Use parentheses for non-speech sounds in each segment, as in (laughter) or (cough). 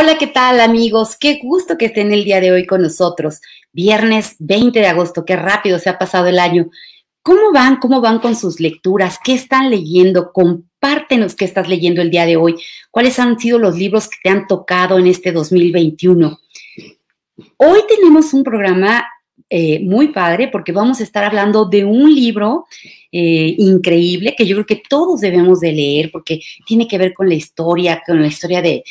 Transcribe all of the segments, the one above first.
Hola, ¿qué tal amigos? Qué gusto que estén el día de hoy con nosotros. Viernes 20 de agosto, qué rápido se ha pasado el año. ¿Cómo van? ¿Cómo van con sus lecturas? ¿Qué están leyendo? Compártenos qué estás leyendo el día de hoy. ¿Cuáles han sido los libros que te han tocado en este 2021? Hoy tenemos un programa eh, muy padre porque vamos a estar hablando de un libro eh, increíble que yo creo que todos debemos de leer porque tiene que ver con la historia, con la historia de,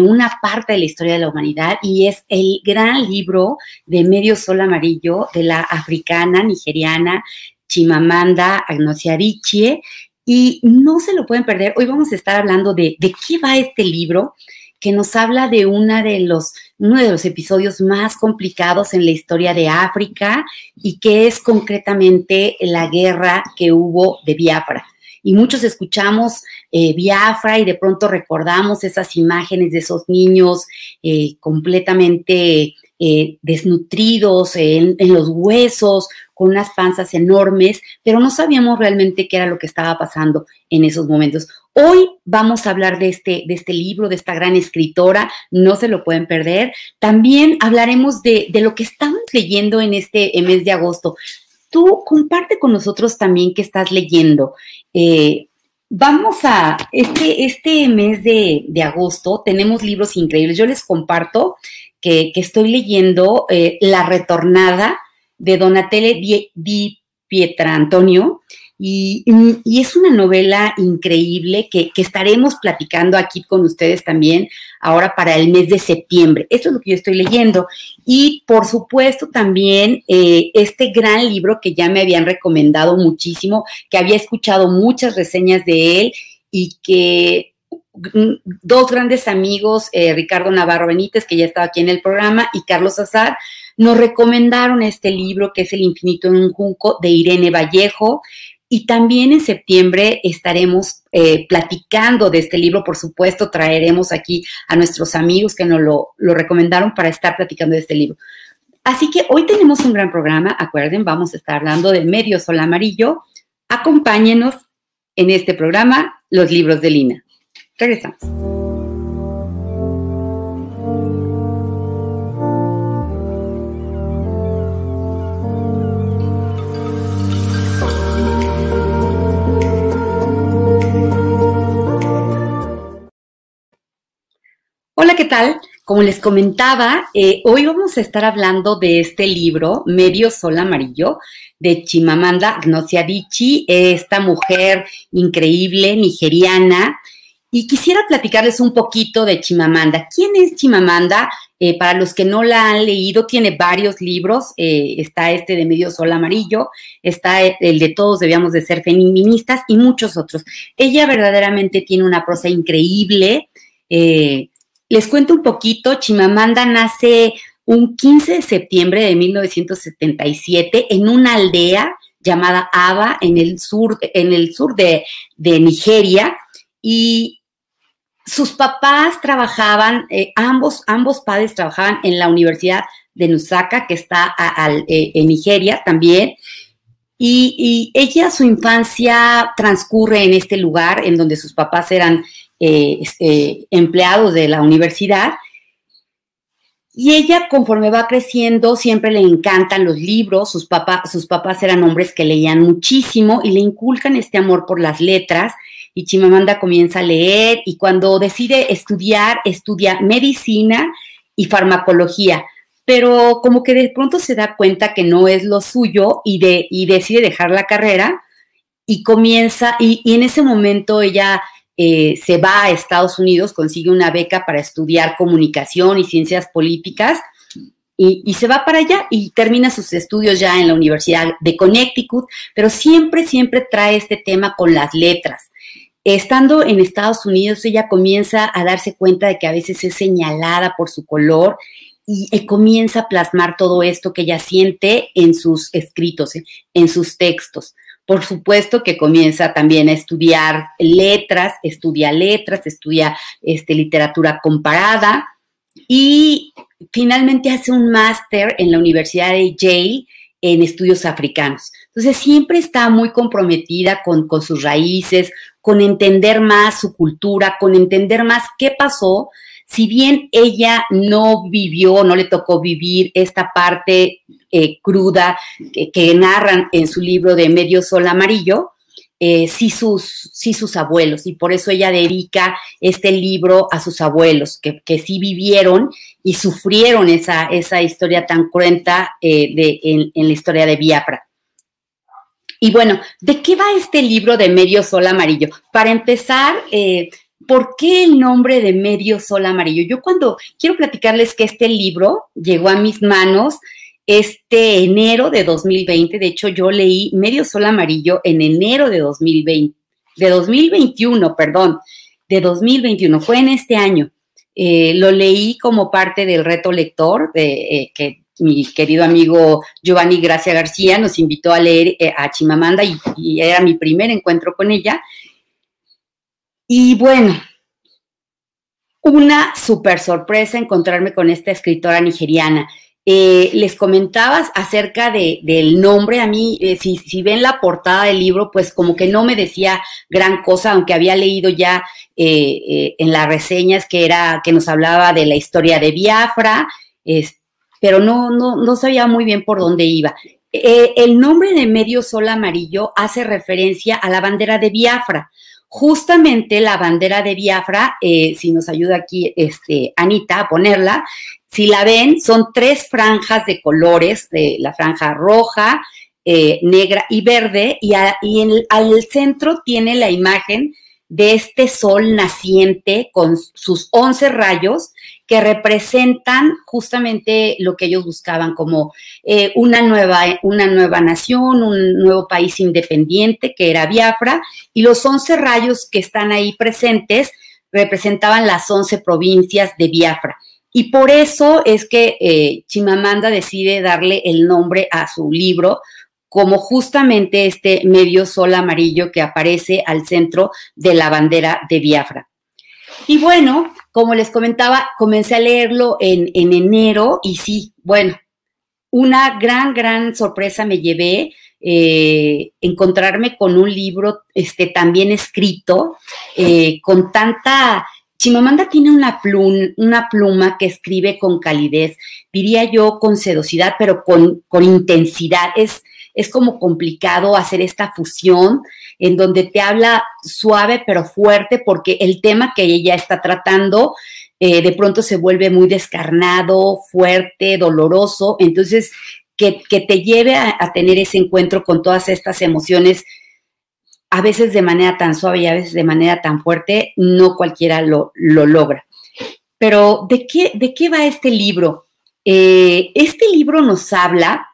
una parte de la historia de la humanidad y es el gran libro de Medio Sol Amarillo de la africana nigeriana Chimamanda Agnosia Adichie y no se lo pueden perder. Hoy vamos a estar hablando de, de qué va este libro que nos habla de una de los, uno de los episodios más complicados en la historia de África y que es concretamente la guerra que hubo de Biafra. Y muchos escuchamos eh, Biafra y de pronto recordamos esas imágenes de esos niños eh, completamente eh, desnutridos en, los huesos, con unas panzas enormes, pero no sabíamos realmente qué era lo que estaba pasando en esos momentos. Hoy vamos a hablar de este, de este libro, de esta gran escritora, no se lo pueden perder. También hablaremos de, lo que estamos leyendo en este mes de agosto. Tú comparte con nosotros también qué estás leyendo. Eh, vamos a, este, este mes de, agosto tenemos libros increíbles. Yo les comparto que, estoy leyendo eh, La Retornada de Donatelle Di, Pietrantonio. Y, y, es una novela increíble que, estaremos platicando aquí con ustedes también ahora para el mes de septiembre. Esto es lo que yo estoy leyendo. Y por supuesto también eh, este gran libro que ya me habían recomendado muchísimo, que había escuchado muchas reseñas de él y que dos grandes amigos, eh, Ricardo Navarro Benítez, que ya estaba aquí en el programa, y Carlos Azar, nos recomendaron este libro que es El infinito en un junco de Irene Vallejo. Y también en septiembre estaremos eh, platicando de este libro. Por supuesto, traeremos aquí a nuestros amigos que nos lo, lo recomendaron para estar platicando de este libro. Así que hoy tenemos un gran programa. Acuerden, vamos a estar hablando del medio sol amarillo. Acompáñenos en este programa, Los libros de Lina. Regresamos. Hola, ¿qué tal? Como les comentaba, eh, hoy vamos a estar hablando de este libro, Medio Sol Amarillo, de Chimamanda Ngozi Adichie, esta mujer increíble, nigeriana. Y quisiera platicarles un poquito de Chimamanda. ¿Quién es Chimamanda? Eh, para los que no la han leído, tiene varios libros. Eh, está este de Medio Sol Amarillo, está el de Todos debíamos de ser feministas y muchos otros. Ella verdaderamente tiene una prosa increíble. Les cuento un poquito, Chimamanda nace un 15 de septiembre de 1977 en una aldea llamada Aba en el sur, en el sur de, Nigeria y sus papás trabajaban, eh, ambos, ambos padres trabajaban en la Universidad de Nusaka, que está eh, en Nigeria también. Y, y, ella, su infancia transcurre en este lugar, en donde sus papás eran eh, este, empleados de la universidad. Y ella, conforme va creciendo, siempre le encantan los libros. Sus, sus papás eran hombres que leían muchísimo y le inculcan este amor por las letras. Y Chimamanda comienza a leer y cuando decide estudiar, estudia medicina y farmacología. Pero como que de pronto se da cuenta que no es lo suyo y, de, y decide dejar la carrera y comienza, y en ese momento ella eh, se va a Estados Unidos, consigue una beca para estudiar comunicación y ciencias políticas y, se va para allá y termina sus estudios ya en la Universidad de Connecticut, pero siempre, siempre trae este tema con las letras. Estando en Estados Unidos, ella comienza a darse cuenta de que a veces es señalada por su color y, y comienza a plasmar todo esto que ella siente en sus escritos, en sus textos. Por supuesto que comienza también a estudiar letras, estudia letras, estudia este, literatura comparada y finalmente hace un máster en la Universidad de Yale en estudios africanos. Entonces siempre está muy comprometida con, con sus raíces, con entender más su cultura, con entender más qué pasó si bien ella no vivió, no le tocó vivir esta parte eh, cruda que, narran en su libro de Medio Sol Amarillo, eh, sí, sus, sí sus abuelos, y por eso ella dedica este libro a sus abuelos, que, que sí vivieron y sufrieron esa, esa historia tan cruenta eh, de, en, la historia de Biafra. Y bueno, ¿de qué va este libro de Medio Sol Amarillo? Para empezar, ¿Por qué el nombre de Medio Sol Amarillo? Yo cuando quiero platicarles que este libro llegó a mis manos este enero de 2020, de hecho yo leí Medio Sol Amarillo en enero de 2020, de 2021, perdón, de 2021, fue en este año. Eh, lo leí como parte del reto lector de, eh, que mi querido amigo Giovanni Gracia García nos invitó a leer eh, a Chimamanda y, era mi primer encuentro con ella. Y bueno, una súper sorpresa encontrarme con esta escritora nigeriana. Eh, les comentabas acerca de, del nombre, a mí, eh, si, ven la portada del libro, pues como que no me decía gran cosa, aunque había leído ya eh, en las reseñas que era, que nos hablaba de la historia de Biafra, pero no, no, no sabía muy bien por dónde iba. el nombre de Medio Sol Amarillo hace referencia a la bandera de Biafra justamente la bandera de Biafra, eh, si nos ayuda aquí este, Anita a ponerla, si la ven, son tres franjas de colores, de la franja roja, eh, negra y verde, y, al centro tiene la imagen de este sol naciente con sus once rayos que representan justamente lo que ellos buscaban como eh, una, nueva, una nueva nación, un nuevo país independiente que era Biafra, y los once rayos que están ahí presentes representaban las once provincias de Biafra. Y por eso es que eh, Chimamanda decide darle el nombre a su libro como justamente este medio sol amarillo que aparece al centro de la bandera de Biafra. Y bueno, como les comentaba, comencé a leerlo en, enero y sí, bueno, una gran, gran sorpresa me llevé eh, encontrarme con un libro este, también escrito, eh, con tanta... Chimamanda tiene una, una pluma que escribe con calidez, diría yo con sedosidad, pero con, con intensidad. Es, es como complicado hacer esta fusión en donde te habla suave pero fuerte porque el tema que ella está tratando eh, de pronto se vuelve muy descarnado, fuerte, doloroso. Entonces, que, te lleve a, tener ese encuentro con todas estas emociones, a veces de manera tan suave y a veces de manera tan fuerte, no cualquiera lo, logra. Pero, ¿de qué, ¿de qué va este libro? Eh, este libro nos habla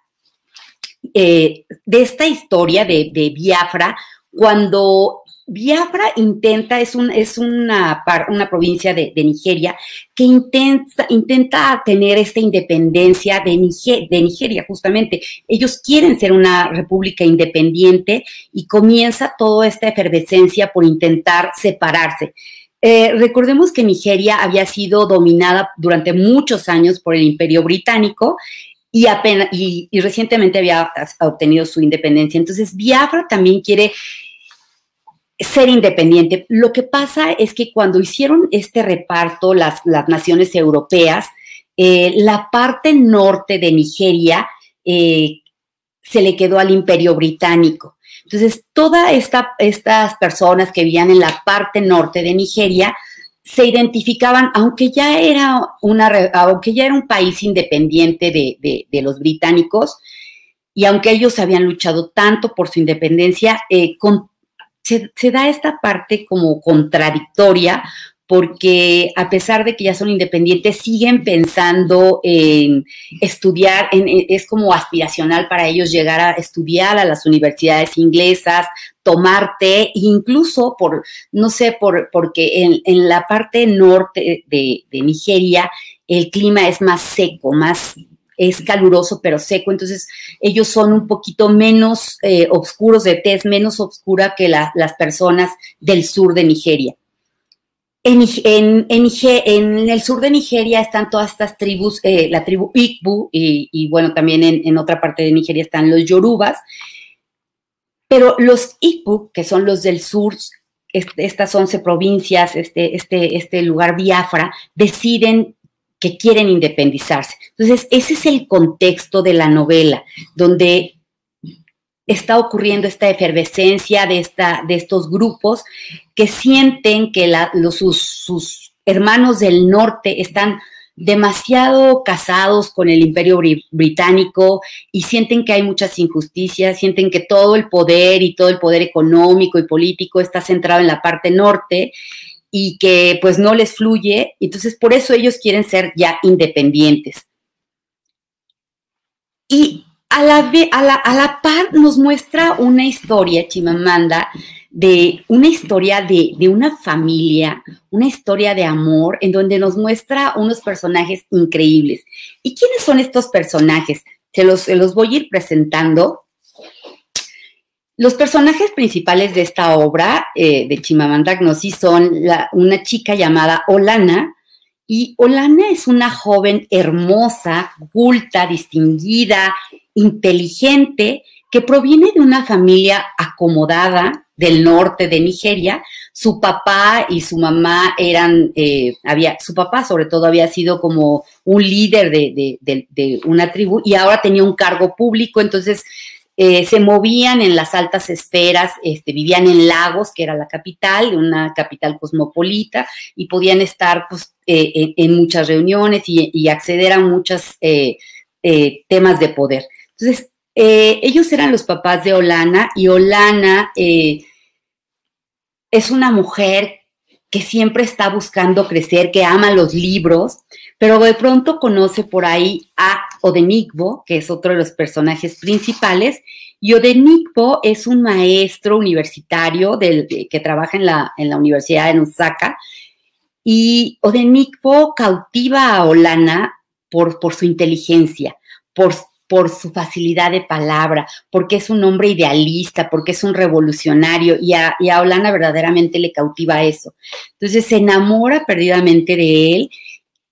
eh, de esta historia de, Biafra, cuando Biafra intenta, es, es una, una provincia de, Nigeria que intenta, intenta tener esta independencia de, de Nigeria, justamente. Ellos quieren ser una república independiente y comienza toda esta efervescencia por intentar separarse. Eh, recordemos que Nigeria había sido dominada durante muchos años por el imperio británico y, apenas, y, recientemente había obtenido su independencia. Entonces, Biafra también quiere ser independiente. Lo que pasa es que cuando hicieron este reparto las, las naciones europeas, eh, la parte norte de Nigeria eh, se le quedó al imperio británico. Entonces, todas esta, estas personas que vivían en la parte norte de Nigeria se identificaban, aunque ya era, una, aunque ya era un país independiente de, los británicos, y aunque ellos habían luchado tanto por su independencia, eh, se, se, da esta parte como contradictoria porque a pesar de que ya son independientes, siguen pensando en estudiar, es como aspiracional para ellos llegar a estudiar a las universidades inglesas, tomar té, e incluso por, no sé, por, porque en, la parte norte de, Nigeria el clima es más seco, más es caluroso pero seco, entonces ellos son un poquito menos eh, oscuros de tez, menos oscura que las personas del sur de Nigeria. En, el sur de Nigeria están todas estas tribus, eh, la tribu Igbo y, bueno, también en, otra parte de Nigeria están los Yorubas, pero los Igbo, que son los del sur, estas 11 provincias, este, este, este lugar Biafra, deciden que quieren independizarse. Entonces, ese es el contexto de la novela, donde está ocurriendo esta efervescencia de, esta, de estos grupos que sienten que los, sus, hermanos del norte están demasiado casados con el imperio británico y sienten que hay muchas injusticias, sienten que todo el poder y todo el poder económico y político está centrado en la parte norte y que pues no les fluye, entonces por eso ellos quieren ser ya independientes. Y a la, a la, a la par nos muestra una historia, Chimamanda, de una historia de, de, una familia, una historia de amor, en donde nos muestra unos personajes increíbles. ¿Y quiénes son estos personajes? Se los, se los voy a ir presentando. Los personajes principales de esta obra eh, de Chimamanda Gnosis son una chica llamada Olana, y Olana es una joven hermosa, culta, distinguida, inteligente, que proviene de una familia acomodada del norte de Nigeria. Su papá y su mamá eran, eh, había, su papá sobre todo había sido como un líder de, una tribu y ahora tenía un cargo público, entonces eh, se movían en las altas esferas, este, vivían en Lagos, que era la capital, una capital cosmopolita, y podían estar pues, eh, en, muchas reuniones y, acceder a muchos temas de poder. Entonces, ellos eran los papás de Olana y Olana es una mujer que siempre está buscando crecer, que ama los libros, pero de pronto conoce por ahí a Odenigbo, que es otro de los personajes principales, y Odenigbo es un maestro universitario del, que trabaja en la, en la Universidad de Osaka, y Odenigbo cautiva a Olana por, por su inteligencia, por, por su facilidad de palabra, porque es un hombre idealista, porque es un revolucionario y a, y a Olana verdaderamente le cautiva eso. Entonces se enamora perdidamente de él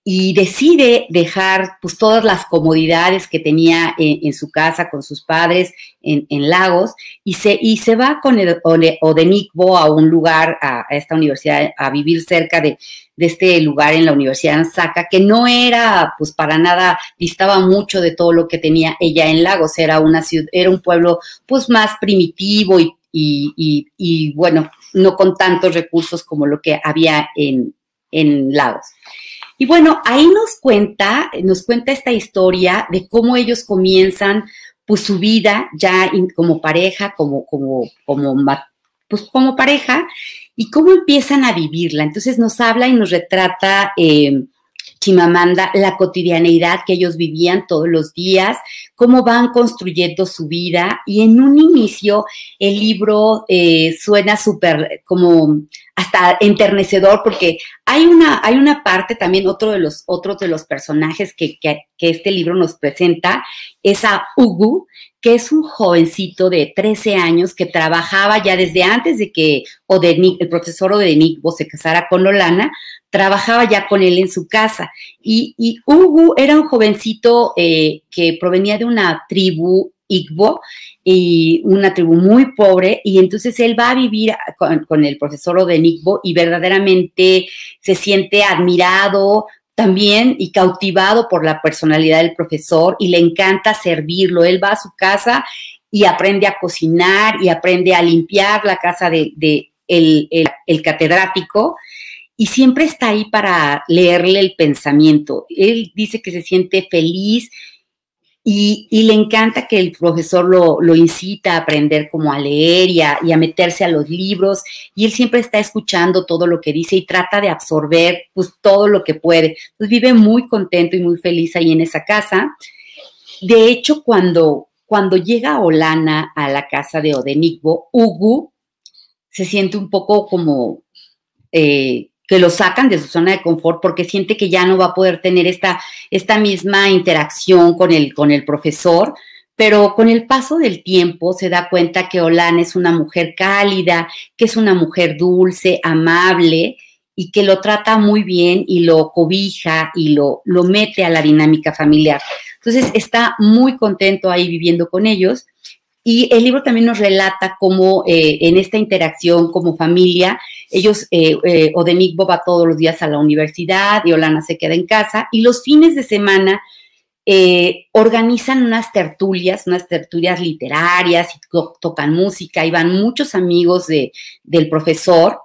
y decide dejar pues todas las comodidades que tenía en, su casa con sus padres en, Lagos y se, y se va con el, Odenikbo a un lugar, a, esta universidad, a vivir cerca de, este lugar en la Universidad de Ansaka, que no era pues para nada, distaba mucho de todo lo que tenía ella en Lagos, era una ciudad, era un pueblo pues más primitivo y, y, y bueno, no con tantos recursos como lo que había en, en Lagos. Y bueno, ahí nos cuenta, nos cuenta esta historia de cómo ellos comienzan pues su vida ya como pareja, como, como, como, pues, como pareja, y cómo empiezan a vivirla. Entonces nos habla y nos retrata eh, Chimamanda la cotidianeidad que ellos vivían todos los días, cómo van construyendo su vida. Y en un inicio el libro eh, suena súper como hasta enternecedor porque hay una, hay una parte también, otro de los, de los personajes que, que, este libro nos presenta es a Ugu, que es un jovencito de 13 años que trabajaba ya desde antes de que Odenik, el profesor Odenikbo se casara con Lolana, trabajaba ya con él en su casa. Y, y era un jovencito eh, que provenía de una tribu Igbo y una tribu muy pobre, y entonces él va a vivir con, el profesor Odenigbo y verdaderamente se siente admirado también y cautivado por la personalidad del profesor y le encanta servirlo. Él va a su casa y aprende a cocinar y aprende a limpiar la casa de, el catedrático y siempre está ahí para leerle el pensamiento. Él dice que se siente feliz y, le encanta que el profesor lo, incita a aprender como a leer y a, meterse a los libros y él siempre está escuchando todo lo que dice y trata de absorber pues todo lo que puede. Vive muy contento y muy feliz ahí en esa casa. De hecho, cuando, cuando llega Olana a la casa de Odenigbo, Ugu se siente un poco como eh, que lo sacan de su zona de confort porque siente que ya no va a poder tener esta, esta misma interacción con el, con el profesor, pero con el paso del tiempo se da cuenta que Olan es una mujer cálida, que es una mujer dulce, amable y que lo trata muy bien y lo cobija y lo, lo mete a la dinámica familiar. Entonces está muy contento ahí viviendo con ellos Y el libro también nos relata cómo eh, en esta interacción como familia, ellos, eh, eh va todos los días a la universidad y Olana se queda en casa. Y los fines de semana eh, organizan unas tertulias, unas tertulias literarias y tocan música. Y van muchos amigos de, del profesor.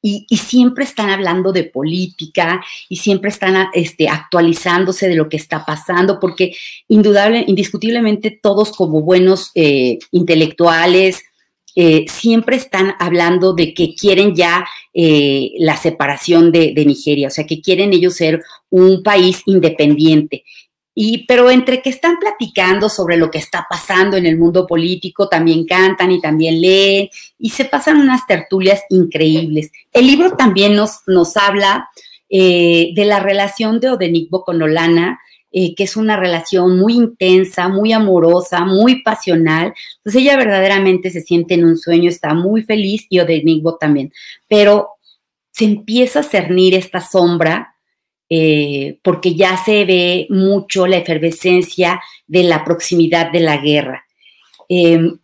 Y, siempre están hablando de política y siempre están este, actualizándose de lo que está pasando, porque indudable, indiscutiblemente todos como buenos eh, intelectuales eh, siempre están hablando de que quieren ya eh, la separación de, Nigeria, o sea, que quieren ellos ser un país independiente. Y, pero entre que están platicando sobre lo que está pasando en el mundo político, también cantan y también leen y se pasan unas tertulias increíbles. El libro también nos, nos habla eh, de la relación de Odenigbo con Olana, eh, que es una relación muy intensa, muy amorosa, muy pasional. Entonces ella verdaderamente se siente en un sueño, está muy feliz y Odenigbo también. Pero se empieza a cernir esta sombra eh, porque ya se ve mucho la efervescencia de la proximidad de la guerra. Em,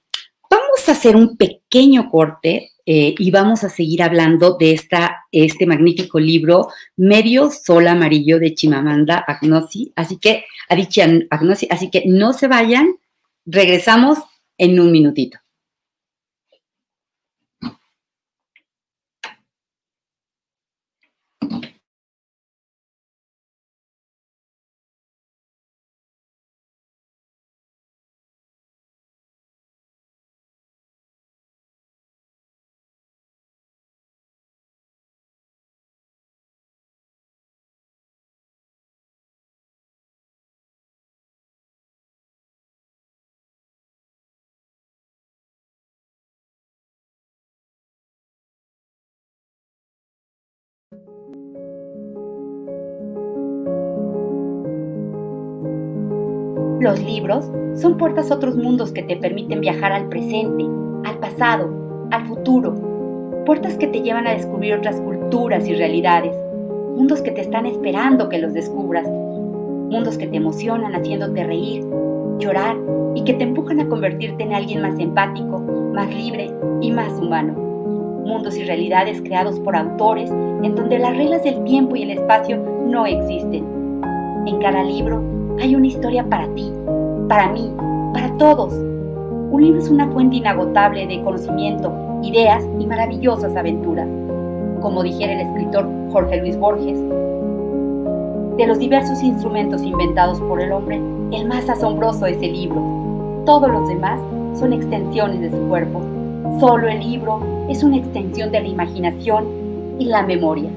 vamos a hacer un pequeño corte eh, y vamos a seguir hablando de esta, este magnífico libro, Medio Sol Amarillo de Chimamanda Agnosi. Así que, Agnosi, así que no se vayan, regresamos en un minutito. Los libros son puertas a otros mundos que te permiten viajar al presente, al pasado, al futuro. Puertas que te llevan a descubrir otras culturas y realidades. Mundos que te están esperando que los descubras. Mundos que te emocionan haciéndote reír, llorar y que te empujan a convertirte en alguien más empático, más libre y más humano. Mundos y realidades creados por autores en donde las reglas del tiempo y el espacio no existen. En cada libro hay una historia para ti, para mí, para todos. Un libro es una fuente inagotable de conocimiento, ideas y maravillosas aventuras. Como dijera el escritor Jorge Luis Borges, de los diversos instrumentos inventados por el hombre, el más asombroso es el libro. Todos los demás son extensiones de su cuerpo. Solo el libro es una extensión de la imaginación y la memoria.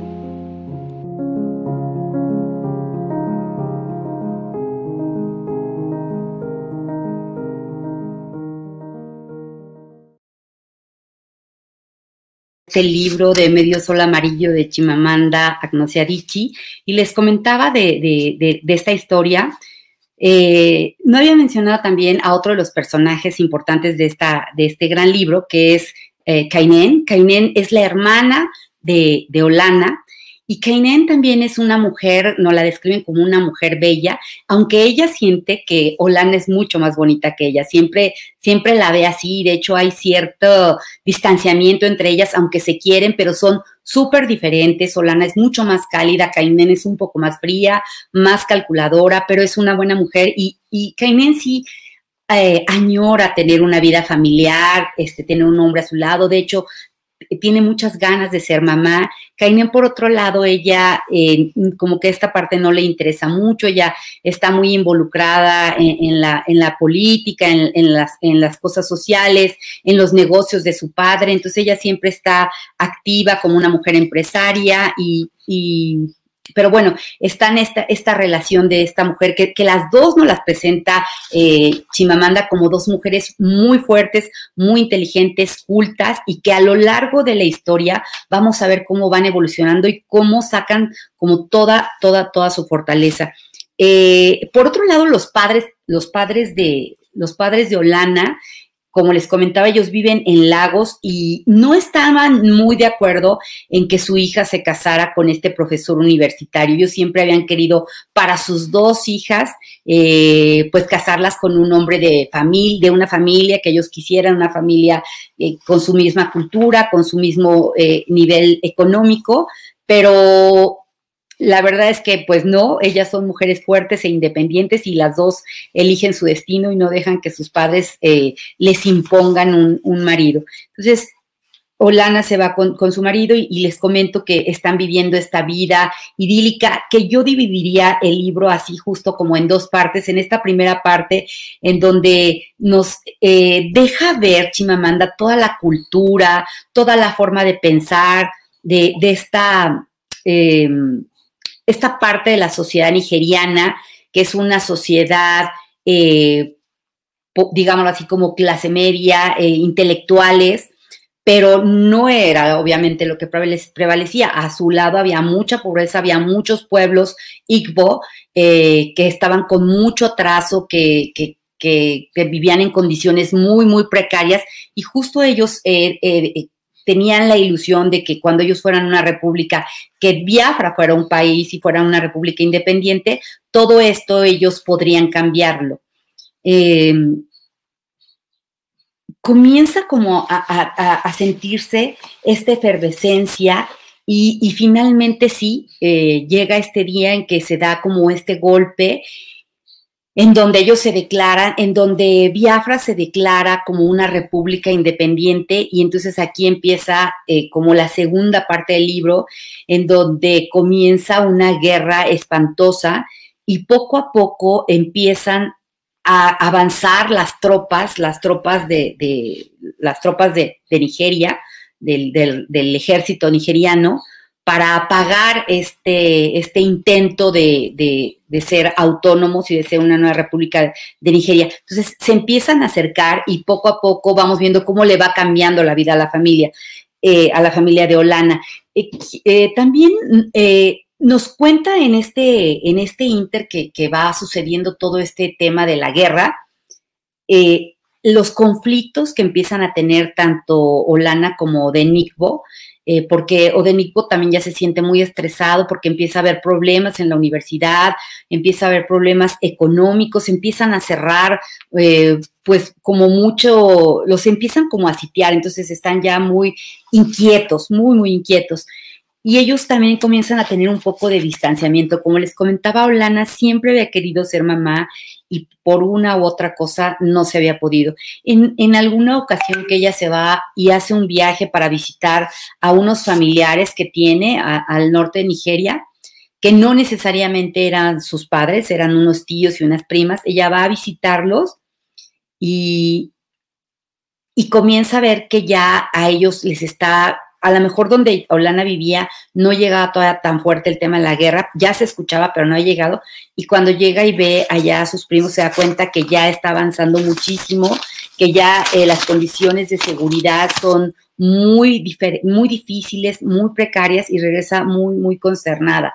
este libro de Medio Sol Amarillo de Chimamanda Agnosi Adichie y les comentaba de, esta historia. Eh, no había mencionado también a otro de los personajes importantes de este gran libro, que es eh, Kainen. Kainen es la hermana de, de Olana y Kainen también es una mujer, no la describen como una mujer bella, aunque ella siente que Olana es mucho más bonita que ella, siempre, siempre la ve así, de hecho hay cierto distanciamiento entre ellas, aunque se quieren, pero son súper diferentes. Olana es mucho más cálida, Kainen es un poco más fría, más calculadora, pero es una buena mujer y, y Kainen sí eh, añora tener una vida familiar, este, tener un hombre a su lado. De hecho, tiene muchas ganas de ser mamá. Kainen, por otro lado, ella eh, como que esta parte no le interesa mucho, ella está muy involucrada en, la, en la, política, en, las, en las cosas sociales, en los negocios de su padre, entonces ella siempre está activa como una mujer empresaria y, y pero bueno, está en esta, esta relación de esta mujer que, las dos nos las presenta eh, Chimamanda como dos mujeres muy fuertes, muy inteligentes, cultas y que a lo largo de la historia vamos a ver cómo van evolucionando y cómo sacan como toda, toda, toda su fortaleza. Eh, por otro lado, los padres, los padres de, los padres de Olana, como les comentaba, ellos viven en Lagos y no estaban muy de acuerdo en que su hija se casara con este profesor universitario. Ellos siempre habían querido para sus dos hijas, eh, pues casarlas con un hombre de familia, de una familia que ellos quisieran, una familia eh, con su misma cultura, con su mismo eh, nivel económico, pero la verdad es que pues no, ellas son mujeres fuertes e independientes y las dos eligen su destino y no dejan que sus padres eh, les impongan un, marido. Entonces, Olana se va con, su marido y, les comento que están viviendo esta vida idílica, que yo dividiría el libro así justo como en dos partes. En esta primera parte, en donde nos eh, deja ver Chimamanda toda la cultura, toda la forma de pensar de, esta... Eh, esta parte de la sociedad nigeriana, que es una sociedad, eh, digámoslo así, como clase media, eh, intelectuales, pero no era obviamente lo que prevalecía. A su lado había mucha pobreza, había muchos pueblos Igbo eh, que estaban con mucho atraso, que, que, vivían en condiciones muy, muy precarias y justo ellos tenían la ilusión de que cuando ellos fueran una república, que Biafra fuera un país y fuera una república independiente, todo esto ellos podrían cambiarlo. Em, comienza como a, sentirse esta efervescencia y, finalmente sí, eh, llega este día en que se da como este golpe en donde ellos se declaran, en donde Biafra se declara como una república independiente y entonces aquí empieza eh, como la segunda parte del libro, en donde comienza una guerra espantosa y poco a poco empiezan a avanzar las tropas, las tropas de, las tropas de, Nigeria, del, del ejército nigeriano, para apagar este, este intento de, ser autónomos y de ser una nueva república de Nigeria. Entonces se empiezan a acercar y poco a poco vamos viendo cómo le va cambiando la vida a la familia, eh, a la familia de Olana. Eh, eh, también nos cuenta en este, en este inter que, va sucediendo todo este tema de la guerra, los conflictos que empiezan a tener tanto Olana como de Nikbo, eh, porque Odenico también ya se siente muy estresado porque empieza a haber problemas en la universidad, empieza a haber problemas económicos, empiezan a cerrar, eh, pues como mucho, los empiezan como a sitiar, entonces están ya muy inquietos, muy, muy inquietos y ellos también comienzan a tener un poco de distanciamiento. Como les comentaba, Olana siempre había querido ser mamá y por una u otra cosa no se había podido. En, alguna ocasión que ella se va y hace un viaje para visitar a unos familiares que tiene al norte de Nigeria, que no necesariamente eran sus padres, eran unos tíos y unas primas, ella va a visitarlos y, y comienza a ver que ya a ellos les está a lo mejor donde Olana vivía no llegaba todavía tan fuerte el tema de la guerra, ya se escuchaba, pero no ha llegado. Y cuando llega y ve allá a sus primos, se da cuenta que ya está avanzando muchísimo, que ya eh, las condiciones de seguridad son muy, muy difíciles, muy precarias y regresa muy, muy consternada.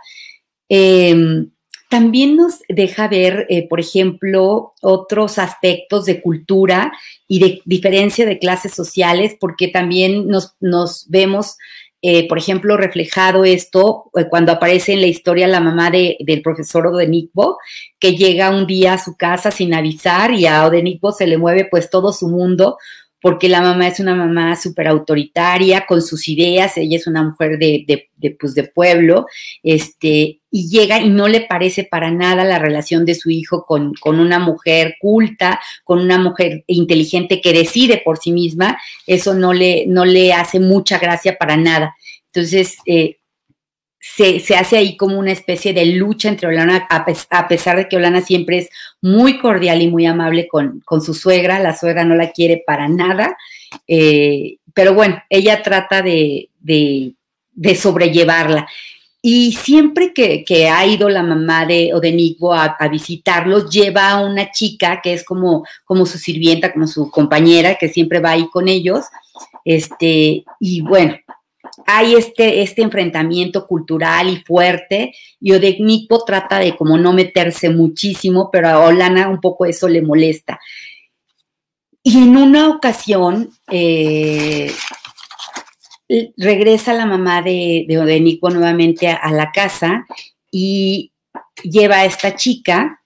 Em, también nos deja ver, eh, por ejemplo, otros aspectos de cultura y de diferencia de clases sociales, porque también nos, vemos, eh, por ejemplo, reflejado esto eh, cuando aparece en la historia la mamá del profesor Odenikbo, que llega un día a su casa sin avisar y a Odenikbo se le mueve pues todo su mundo porque la mamá es una mamá súper autoritaria con sus ideas, ella es una mujer de, de, pues de pueblo, este, y llega y no le parece para nada la relación de su hijo con, con, una mujer culta, con una mujer inteligente que decide por sí misma, eso no le, no le hace mucha gracia para nada. Entonces, eh, se, hace ahí como una especie de lucha entre Olana, a, pesar de que Olana siempre es muy cordial y muy amable con, su suegra, la suegra no la quiere para nada, eh, pero bueno, ella trata de, sobrellevarla. Y siempre que, ha ido la mamá de Odenigbo a, a, visitarlos, lleva a una chica que es como, como su sirvienta, como su compañera, que siempre va ahí con ellos. Este, y bueno, hay este, este enfrentamiento cultural y fuerte, y Odegnipo trata de como no meterse muchísimo, pero a Olana un poco eso le molesta. Y en una ocasión eh, regresa la mamá de, de nuevamente a, la casa y lleva a esta chica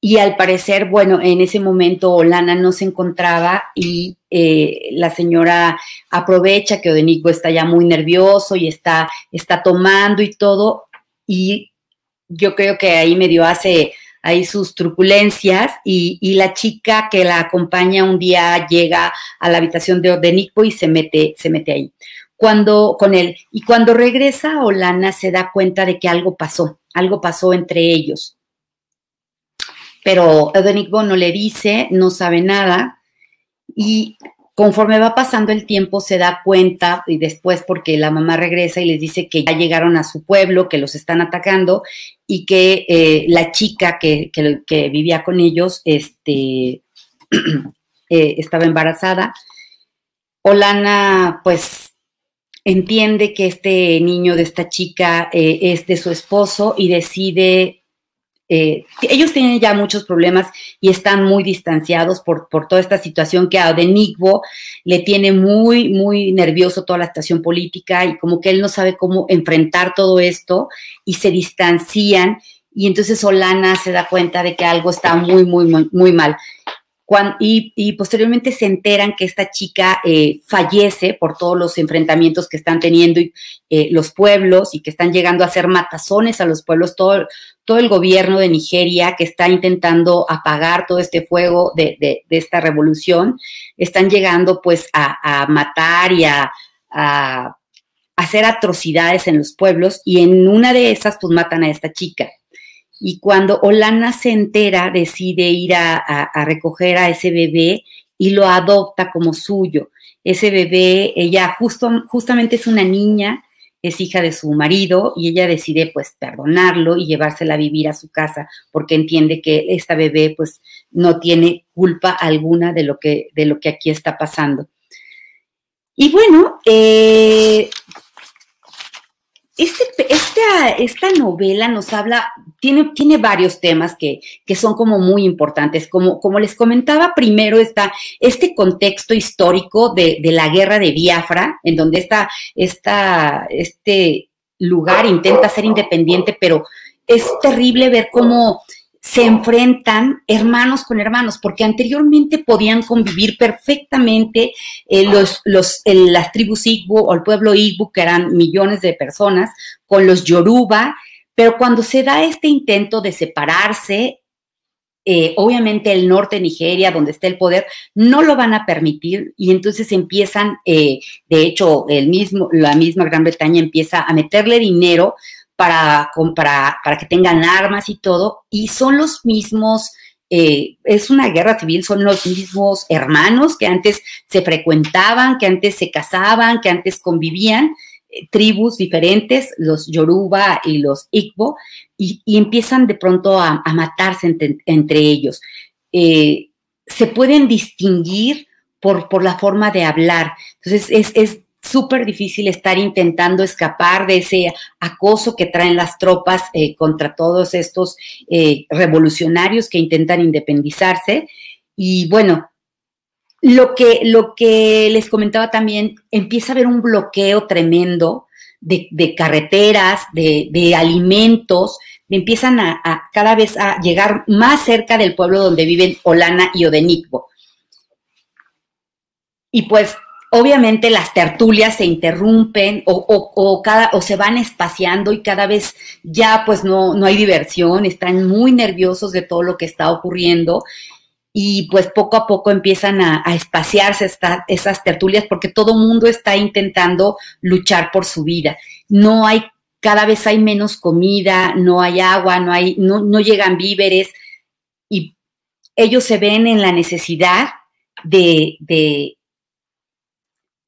y al parecer, bueno, en ese momento Olana no se encontraba y eh, la señora aprovecha que Odenico está ya muy nervioso y está, está tomando y todo y yo creo que ahí medio hace ahí sus truculencias y, la chica que la acompaña un día llega a la habitación de, de y se mete, se mete ahí. Cuando, con él, y cuando regresa Olana se da cuenta de que algo pasó, algo pasó entre ellos. Pero Edenigbo no le dice, no sabe nada, y conforme va pasando el tiempo se da cuenta y después porque la mamá regresa y les dice que ya llegaron a su pueblo, que los están atacando y que eh, la chica que, vivía con ellos este, (clears throat) eh, estaba embarazada. Olana pues entiende que este niño de esta chica eh, es de su esposo y decide eh, ellos tienen ya muchos problemas y están muy distanciados por, toda esta situación que a Odenigbo le tiene muy, muy nervioso toda la situación política y como que él no sabe cómo enfrentar todo esto y se distancian. Y entonces Solana se da cuenta de que algo está muy, muy, muy, muy mal y, posteriormente se enteran que esta chica eh, fallece por todos los enfrentamientos que están teniendo eh, los pueblos y que están llegando a hacer matazones a los pueblos, todo, todo el gobierno de Nigeria que está intentando apagar todo este fuego de, esta revolución, están llegando pues a, matar y a, a hacer atrocidades en los pueblos y en una de esas pues matan a esta chica. Y cuando Olana se entera, decide ir a, recoger a ese bebé y lo adopta como suyo. Ese bebé, ella justo, justamente es una niña, es hija de su marido y ella decide pues perdonarlo y llevársela a vivir a su casa porque entiende que esta bebé pues no tiene culpa alguna de lo que, de lo que aquí está pasando. Y bueno, eh, este, esta, esta, novela nos habla, tiene, tiene varios temas que, que, son como muy importantes. Como, como les comentaba, primero está este contexto histórico de, de la guerra de Biafra, en donde está esta, este lugar intenta ser independiente, pero es terrible ver cómo se enfrentan hermanos con hermanos, porque anteriormente podían convivir perfectamente eh, los, los, las tribus Igbo o el pueblo Igbo, que eran millones de personas, con los Yoruba, pero cuando se da este intento de separarse, eh, obviamente el norte de Nigeria, donde está el poder, no lo van a permitir y entonces empiezan, eh, de hecho, el mismo, la misma Gran Bretaña empieza a meterle dinero para, para que tengan armas y todo, y son los mismos, eh, es una guerra civil, son los mismos hermanos que antes se frecuentaban, que antes se casaban, que antes convivían, tribus diferentes, los Yoruba y los Igbo, y, empiezan de pronto a, matarse entre, ellos. Eh, se pueden distinguir por, por, la forma de hablar. Entonces, es, súper difícil estar intentando escapar de ese acoso que traen las tropas eh, contra todos estos eh, revolucionarios que intentan independizarse. Y bueno, lo que, lo que les comentaba también, empieza a haber un bloqueo tremendo de, carreteras, de, alimentos, empiezan a, cada vez a llegar más cerca del pueblo donde viven Olana y Odenikbo. Y pues obviamente las tertulias se interrumpen o, cada, o se van espaciando y cada vez ya pues no, no hay diversión, están muy nerviosos de todo lo que está ocurriendo y pues poco a poco empiezan a, espaciarse esas tertulias porque todo mundo está intentando luchar por su vida. No hay, cada vez hay menos comida, no hay agua, no hay, no, no llegan víveres y ellos se ven en la necesidad de, de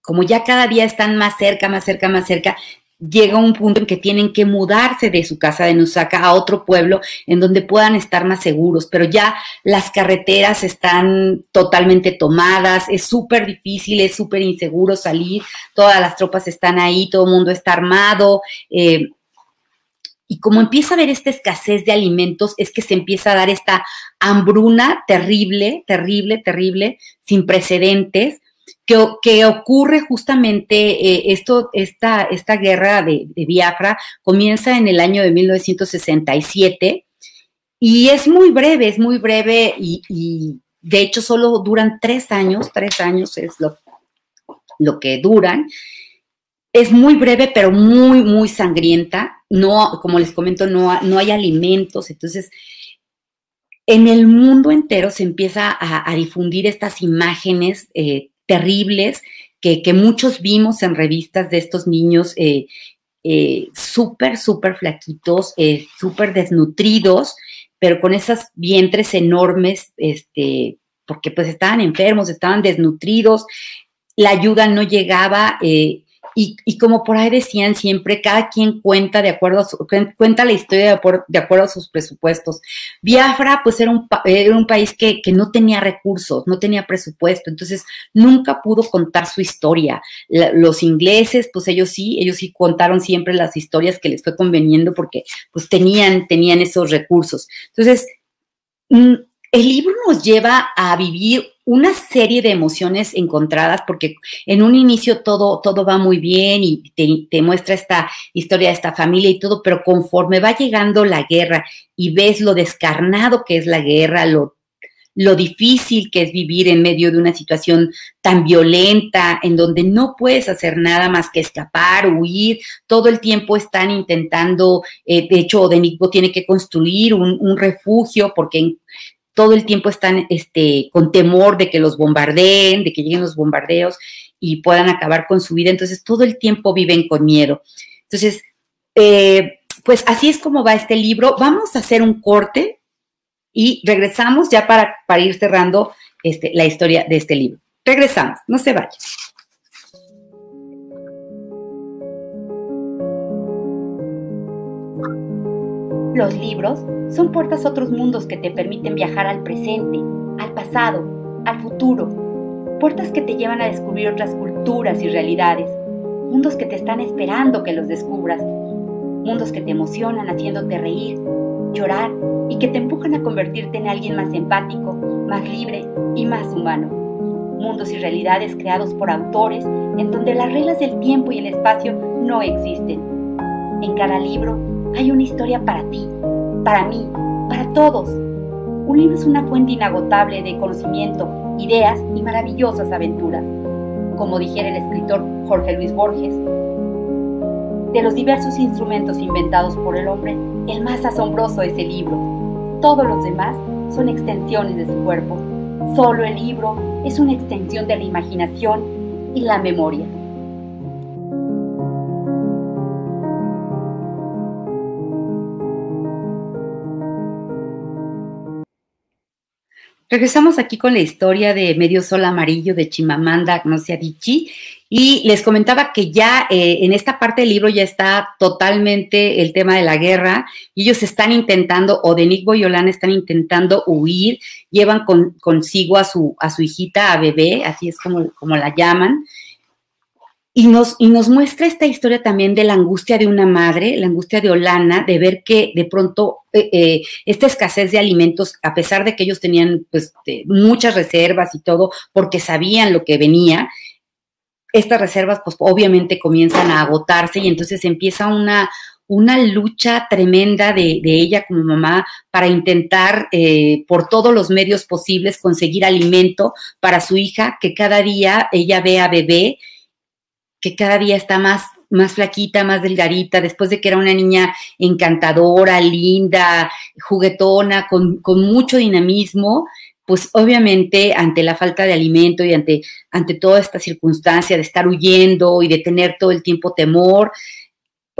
como ya cada día están más cerca, más cerca, más cerca, llega un punto en que tienen que mudarse de su casa de Nusaka a otro pueblo en donde puedan estar más seguros, pero ya las carreteras están totalmente tomadas, es súper difícil, es súper inseguro salir, todas las tropas están ahí, todo el mundo está armado. Eh, y como empieza a haber esta escasez de alimentos, es que se empieza a dar esta hambruna terrible, terrible, terrible, sin precedentes, que, ocurre justamente eh, esto, esta, esta guerra de, Biafra comienza en el año de 1967 y es muy breve, es muy breve y, de hecho solo duran tres años, tres años es lo, lo que duran. Es muy breve, pero muy, muy sangrienta no, como les comento, no, no hay alimentos, entonces en el mundo entero se empieza a, difundir estas imágenes eh, terribles que, muchos vimos en revistas de estos niños eh, eh, súper, súper flaquitos, súper desnutridos, pero con esos vientres enormes, este, porque pues estaban enfermos, estaban desnutridos, la ayuda no llegaba. Y, como por ahí decían siempre, cada quien cuenta de acuerdo a su, cuenta la historia de, acuerdo a sus presupuestos. Biafra, pues era un, era un país que, no tenía recursos, no tenía presupuesto, entonces nunca pudo contar su historia. los ingleses, pues ellos sí, ellos sí contaron siempre las historias que les fue conveniendo porque pues tenían, tenían esos recursos. Entonces, mm, el libro nos lleva a vivir una serie de emociones encontradas, porque en un inicio todo, todo va muy bien y te, muestra esta historia de esta familia y todo, pero conforme va llegando la guerra y ves lo descarnado que es la guerra, lo, lo difícil que es vivir en medio de una situación tan violenta, en donde no puedes hacer nada más que escapar, huir, todo el tiempo están intentando, eh, de hecho, Denigbo tiene que construir un refugio porque todo el tiempo están este, con temor de que los bombardeen, de que lleguen los bombardeos y puedan acabar con su vida. Entonces, todo el tiempo viven con miedo. Entonces, eh, pues así es como va este libro. Vamos a hacer un corte y regresamos ya para, para ir cerrando este, la historia de este libro. Regresamos, no se vayan. Los libros son puertas a otros mundos que te permiten viajar al presente, al pasado, al futuro. Puertas que te llevan a descubrir otras culturas y realidades. Mundos que te están esperando que los descubras. Mundos que te emocionan haciéndote reír, llorar y que te empujan a convertirte en alguien más empático, más libre y más humano. Mundos y realidades creados por autores en donde las reglas del tiempo y el espacio no existen. En cada libro hay una historia para ti, para mí, para todos. Un libro es una fuente inagotable de conocimiento, ideas y maravillosas aventuras. Como dijera el escritor Jorge Luis Borges, de los diversos instrumentos inventados por el hombre, el más asombroso es el libro. Todos los demás son extensiones de su cuerpo. Solo el libro es una extensión de la imaginación y la memoria. Regresamos aquí con la historia de Medio Sol Amarillo de Chimamanda Agnosia Adichie y les comentaba que ya eh, en esta parte del libro ya está totalmente el tema de la guerra y ellos están intentando, o Denigbo y Olana están intentando huir, llevan consigo a su, a su hijita, a bebé, así es como, como la llaman, y nos, y nos muestra esta historia también de la angustia de una madre, la angustia de Olana, de ver que de pronto eh, eh, esta escasez de alimentos, a pesar de que ellos tenían pues, muchas reservas y todo, porque sabían lo que venía, estas reservas pues obviamente comienzan a agotarse y entonces empieza una, una lucha tremenda de, ella como mamá para intentar eh, por todos los medios posibles conseguir alimento para su hija, que cada día ella ve a bebé que cada día está más, más flaquita, más delgadita, después de que era una niña encantadora, linda, juguetona, con, mucho dinamismo, pues obviamente ante la falta de alimento y ante, ante toda esta circunstancia de estar huyendo y de tener todo el tiempo temor,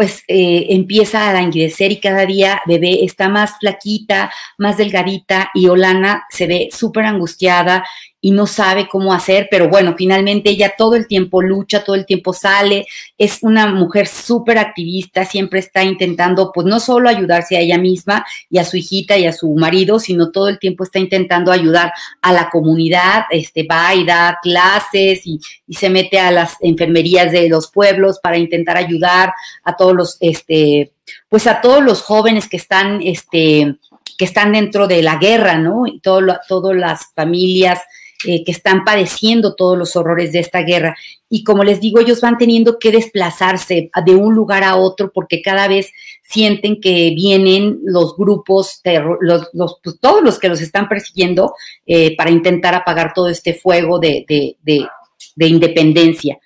pues eh, empieza a languidecer y cada día bebé está más flaquita, más delgadita y Olana se ve súper angustiada y no sabe cómo hacer, pero bueno, finalmente ella todo el tiempo lucha, todo el tiempo sale, es una mujer súper activista, siempre está intentando pues no solo ayudarse a ella misma y a su hijita y a su marido, sino todo el tiempo está intentando ayudar a la comunidad, este, va y da clases y, y se mete a las enfermerías de los pueblos para intentar ayudar a todos los, este, pues a todos los jóvenes que están, este, que están dentro de la guerra, ¿no? Y todo todas las familias eh, que están padeciendo todos los horrores de esta guerra. Y como les digo, ellos van teniendo que desplazarse de un lugar a otro porque cada vez sienten que vienen los grupos, pues, todos los que los están persiguiendo eh, para intentar apagar todo este fuego de, de independencia.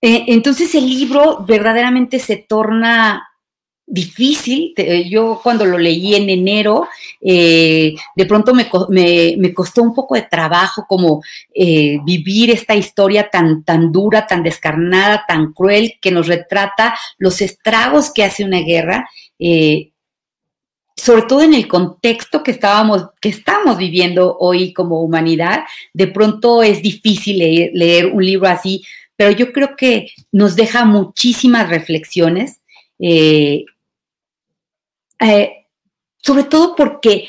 Eh, entonces el libro verdaderamente se torna difícil. Yo cuando lo leí en enero, eh, de pronto me, costó un poco de trabajo como eh, vivir esta historia tan, tan dura, tan descarnada, tan cruel, que nos retrata los estragos que hace una guerra. sobre todo en el contexto que estábamos, que estamos viviendo hoy como humanidad, de pronto es difícil leer un libro así, pero yo creo que nos deja muchísimas reflexiones, eh, eh, sobre todo porque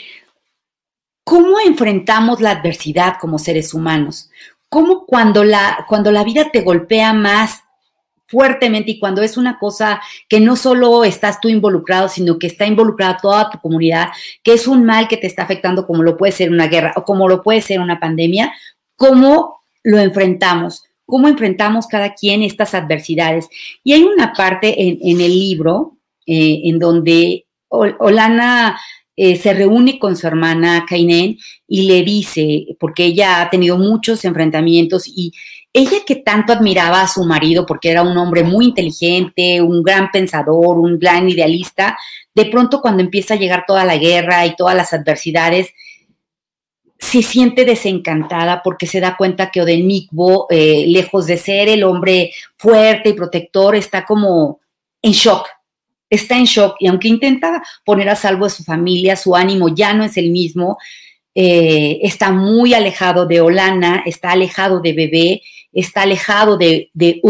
cómo enfrentamos la adversidad como seres humanos, cómo cuando la, cuando la vida te golpea más fuertemente y cuando es una cosa que no solo estás tú involucrado, sino que está involucrada toda tu comunidad, que es un mal que te está afectando como lo puede ser una guerra o como lo puede ser una pandemia, ¿cómo lo enfrentamos? Cómo enfrentamos cada quien estas adversidades. Y hay una parte en, el libro eh, en donde Olana eh, se reúne con su hermana Kainen y le dice, porque ella ha tenido muchos enfrentamientos y ella que tanto admiraba a su marido porque era un hombre muy inteligente, un gran pensador, un gran idealista, de pronto cuando empieza a llegar toda la guerra y todas las adversidades, se siente desencantada porque se da cuenta que Odenikbo, eh, lejos de ser el hombre fuerte y protector, está como en shock. Está en shock y aunque intenta poner a salvo a su familia, su ánimo ya no es el mismo. Eh, está muy alejado de Olana, está alejado de Bebé está alejado de, de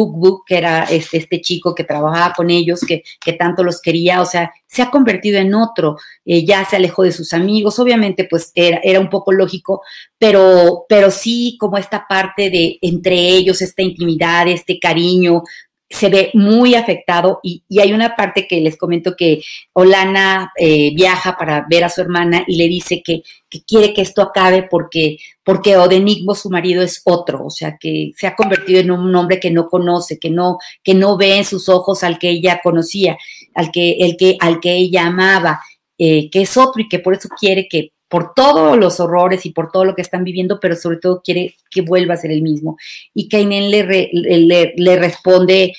que era este, este, chico que trabajaba con ellos, que, tanto los quería, o sea, se ha convertido en otro, eh, ya se alejó de sus amigos, obviamente pues era, era un poco lógico, pero, pero sí como esta parte de entre ellos, esta intimidad, este cariño, se ve muy afectado y, hay una parte que les comento que Olana eh, viaja para ver a su hermana y le dice que, quiere que esto acabe porque, porque Odenigmo, su marido, es otro, o sea, que se ha convertido en un hombre que no conoce, que no, que no ve en sus ojos al que ella conocía, al que, el que, al que ella amaba, eh, que es otro y que por eso quiere que por todos los horrores y por todo lo que están viviendo, pero sobre todo quiere que vuelva a ser el mismo. Y Kainen le, le, responde,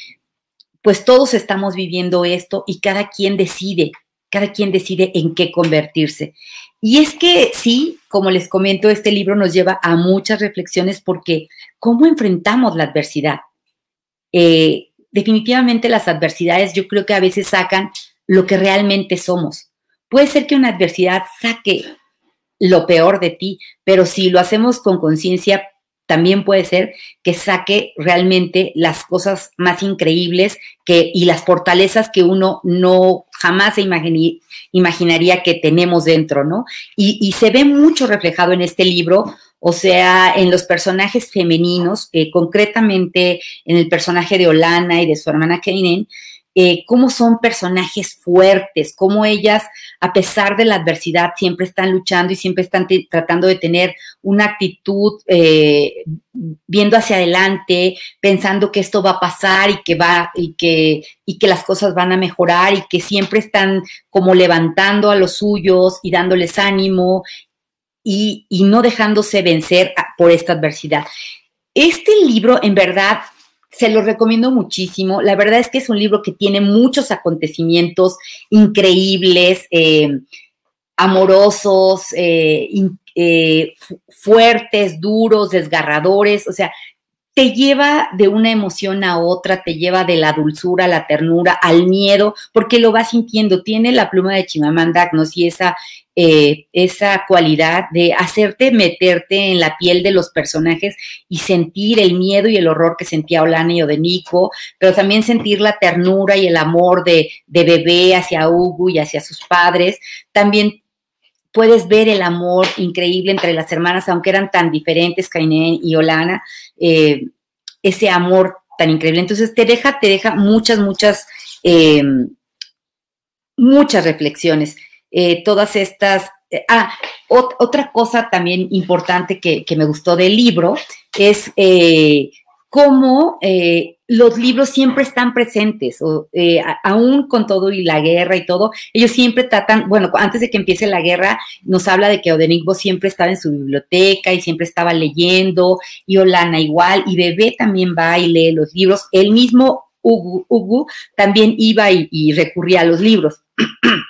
pues todos estamos viviendo esto y cada quien decide, cada quien decide en qué convertirse. Y es que sí, como les comento, este libro nos lleva a muchas reflexiones porque ¿cómo enfrentamos la adversidad? Eh, definitivamente las adversidades yo creo que a veces sacan lo que realmente somos. Puede ser que una adversidad saque lo peor de ti, pero si lo hacemos con conciencia, también puede ser que saque realmente las cosas más increíbles que, y las fortalezas que uno no jamás se imaginaría que tenemos dentro, ¿no? Y, se ve mucho reflejado en este libro, o sea, en los personajes femeninos, eh, concretamente en el personaje de Olana y de su hermana Kainen, eh, cómo son personajes fuertes, cómo ellas, a pesar de la adversidad, siempre están luchando y siempre están tratando de tener una actitud eh, viendo hacia adelante, pensando que esto va a pasar y que va y que y que las cosas van a mejorar y que siempre están como levantando a los suyos y dándoles ánimo y, y no dejándose vencer por esta adversidad. Este libro, en verdad, se lo recomiendo muchísimo. La verdad es que es un libro que tiene muchos acontecimientos increíbles, eh, amorosos, eh, eh, fuertes, duros, desgarradores. O sea, te lleva de una emoción a otra, te lleva de la dulzura a la ternura, al miedo, porque lo vas sintiendo. Tiene la pluma de Chimamanda y esa, eh, esa cualidad de hacerte meterte en la piel de los personajes y sentir el miedo y el horror que sentía Olani o de Nico, pero también sentir la ternura y el amor de, bebé hacia Hugo y hacia sus padres. También puedes ver el amor increíble entre las hermanas, aunque eran tan diferentes, Kainen y Olana, eh, ese amor tan increíble. Entonces te deja, te deja muchas, muchas em, muchas reflexiones. Eh, todas estas... Eh, ah, otra cosa también importante que, me gustó del libro es eh, cómo los libros siempre están presentes, o, aún con todo y la guerra y todo, ellos siempre tratan, bueno, antes de que empiece la guerra, nos habla de que Odenigbo siempre estaba en su biblioteca y siempre estaba leyendo, y Olana igual, y Bebé también va y lee los libros, el mismo Hugo, también iba y recurría a los libros. (clears throat)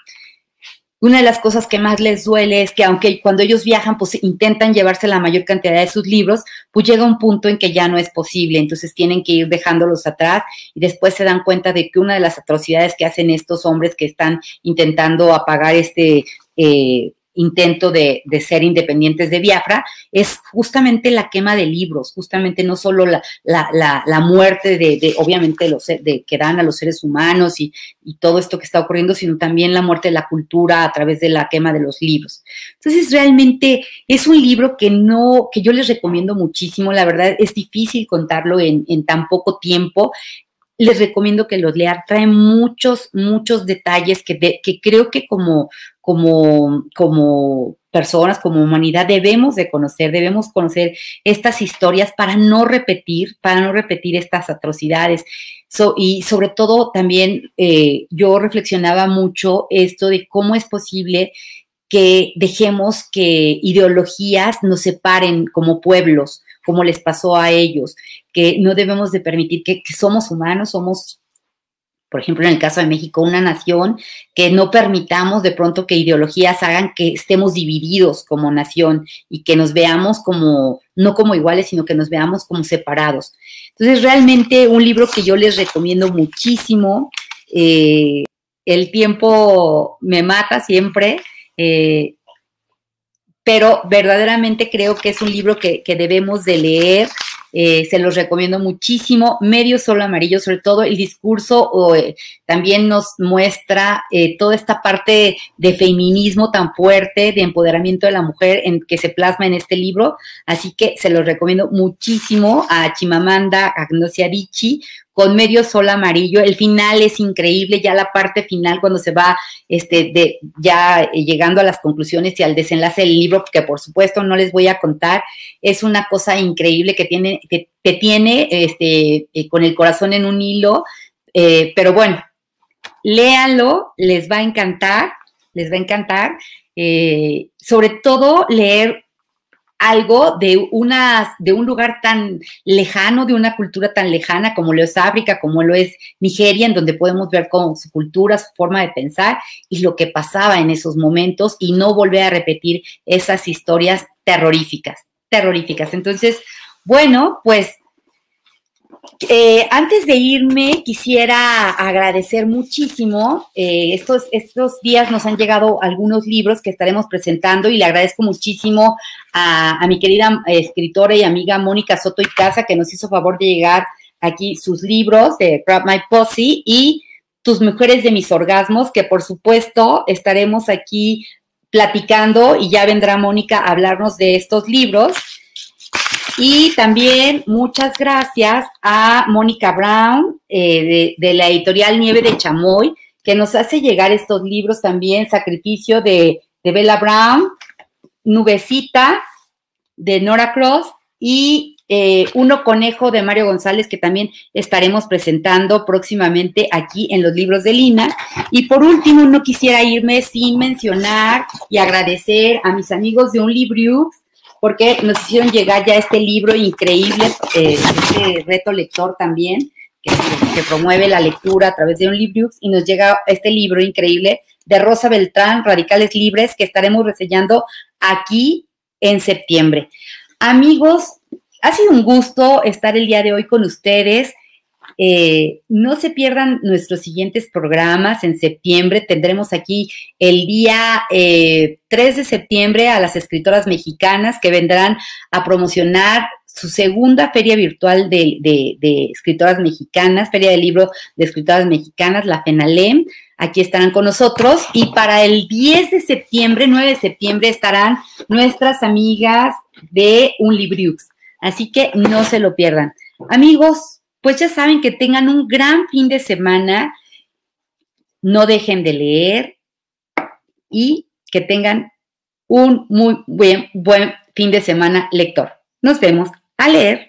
una de las cosas que más les duele es que aunque cuando ellos viajan, pues intentan llevarse la mayor cantidad de sus libros, pues llega un punto en que ya no es posible, entonces tienen que ir dejándolos atrás y después se dan cuenta de que una de las atrocidades que hacen estos hombres que están intentando apagar este eh, intento de, ser independientes de Biafra, es justamente la quema de libros, justamente no solo la, muerte de, obviamente, los, de, que dan a los seres humanos y, todo esto que está ocurriendo, sino también la muerte de la cultura a través de la quema de los libros. Entonces, realmente es un libro que no, que yo les recomiendo muchísimo, la verdad es difícil contarlo en tan poco tiempo, les recomiendo que los lean. Trae muchos, muchos detalles que, creo que como, como, como personas, como humanidad, debemos de conocer, debemos conocer estas historias para no repetir, para no repetir estas atrocidades. y sobre todo también eh, yo reflexionaba mucho esto de cómo es posible que dejemos que ideologías nos separen como pueblos, como les pasó a ellos, que no debemos de permitir que, somos humanos, somos por ejemplo, en el caso de México, una nación que no permitamos de pronto que ideologías hagan que estemos divididos como nación y que nos veamos como, no como iguales, sino que nos veamos como separados. Entonces, realmente un libro que yo les recomiendo muchísimo, eh, El tiempo me mata siempre, eh, pero verdaderamente creo que es un libro que, que debemos de leer eh, se los recomiendo muchísimo. Medio Solo Amarillo, sobre todo el discurso eh, también nos muestra eh, toda esta parte de feminismo tan fuerte, de empoderamiento de la mujer en, que se plasma en este libro. Así que se los recomiendo muchísimo a Chimamanda Agnosia Adichie con medio sol amarillo. El final es increíble, ya la parte final cuando se va este, de, ya llegando a las conclusiones y al desenlace del libro, que por supuesto no les voy a contar, es una cosa increíble que tiene, que, tiene este, eh, con el corazón en un hilo, eh, pero bueno, léanlo, les va a encantar, les va a encantar. Eh, sobre todo leer algo de, una, de un lugar tan lejano, de una cultura tan lejana como lo es África, como lo es Nigeria, en donde podemos ver cómo su cultura, su forma de pensar y lo que pasaba en esos momentos y no volver a repetir esas historias terroríficas, terroríficas. Entonces, bueno, pues eh, antes de irme, quisiera agradecer muchísimo. Eh, estos, estos días nos han llegado algunos libros que estaremos presentando y le agradezco muchísimo a, mi querida escritora y amiga Mónica Soto y Casa que nos hizo favor de llegar aquí sus libros de Grab My Pussy y Tus Mujeres de Mis Orgasmos, que por supuesto estaremos aquí platicando y ya vendrá Mónica a hablarnos de estos libros. Y también muchas gracias a Mónica Brown eh, de, la editorial Nieve de Chamoy, que nos hace llegar estos libros también, Sacrificio de, Bella Brown, Nubecita de Nora Cross y eh, Uno Conejo de Mario González, que también estaremos presentando próximamente aquí en los libros de Lina. Y por último, no quisiera irme sin mencionar y agradecer a mis amigos de Un Libriux porque nos hicieron llegar ya este libro increíble, eh, este reto lector también, que, promueve la lectura a través de un libro, y nos llega este libro increíble de Rosa Beltrán, Radicales Libres, que estaremos reseñando aquí en septiembre. Amigos, ha sido un gusto estar el día de hoy con ustedes. Eh, no se pierdan nuestros siguientes programas. En septiembre tendremos aquí el día 3 eh, de septiembre a las escritoras mexicanas que vendrán a promocionar su segunda feria virtual de, escritoras mexicanas, feria de libro de escritoras mexicanas, la FENALEM. Aquí estarán con nosotros y para el 10 de septiembre, 9 de septiembre, estarán nuestras amigas de Unlibriux. Así que no se lo pierdan. Amigos, pues ya saben que tengan un gran fin de semana no dejen de leer y que tengan un muy buen, buen fin de semana lector. Nos vemos a leer.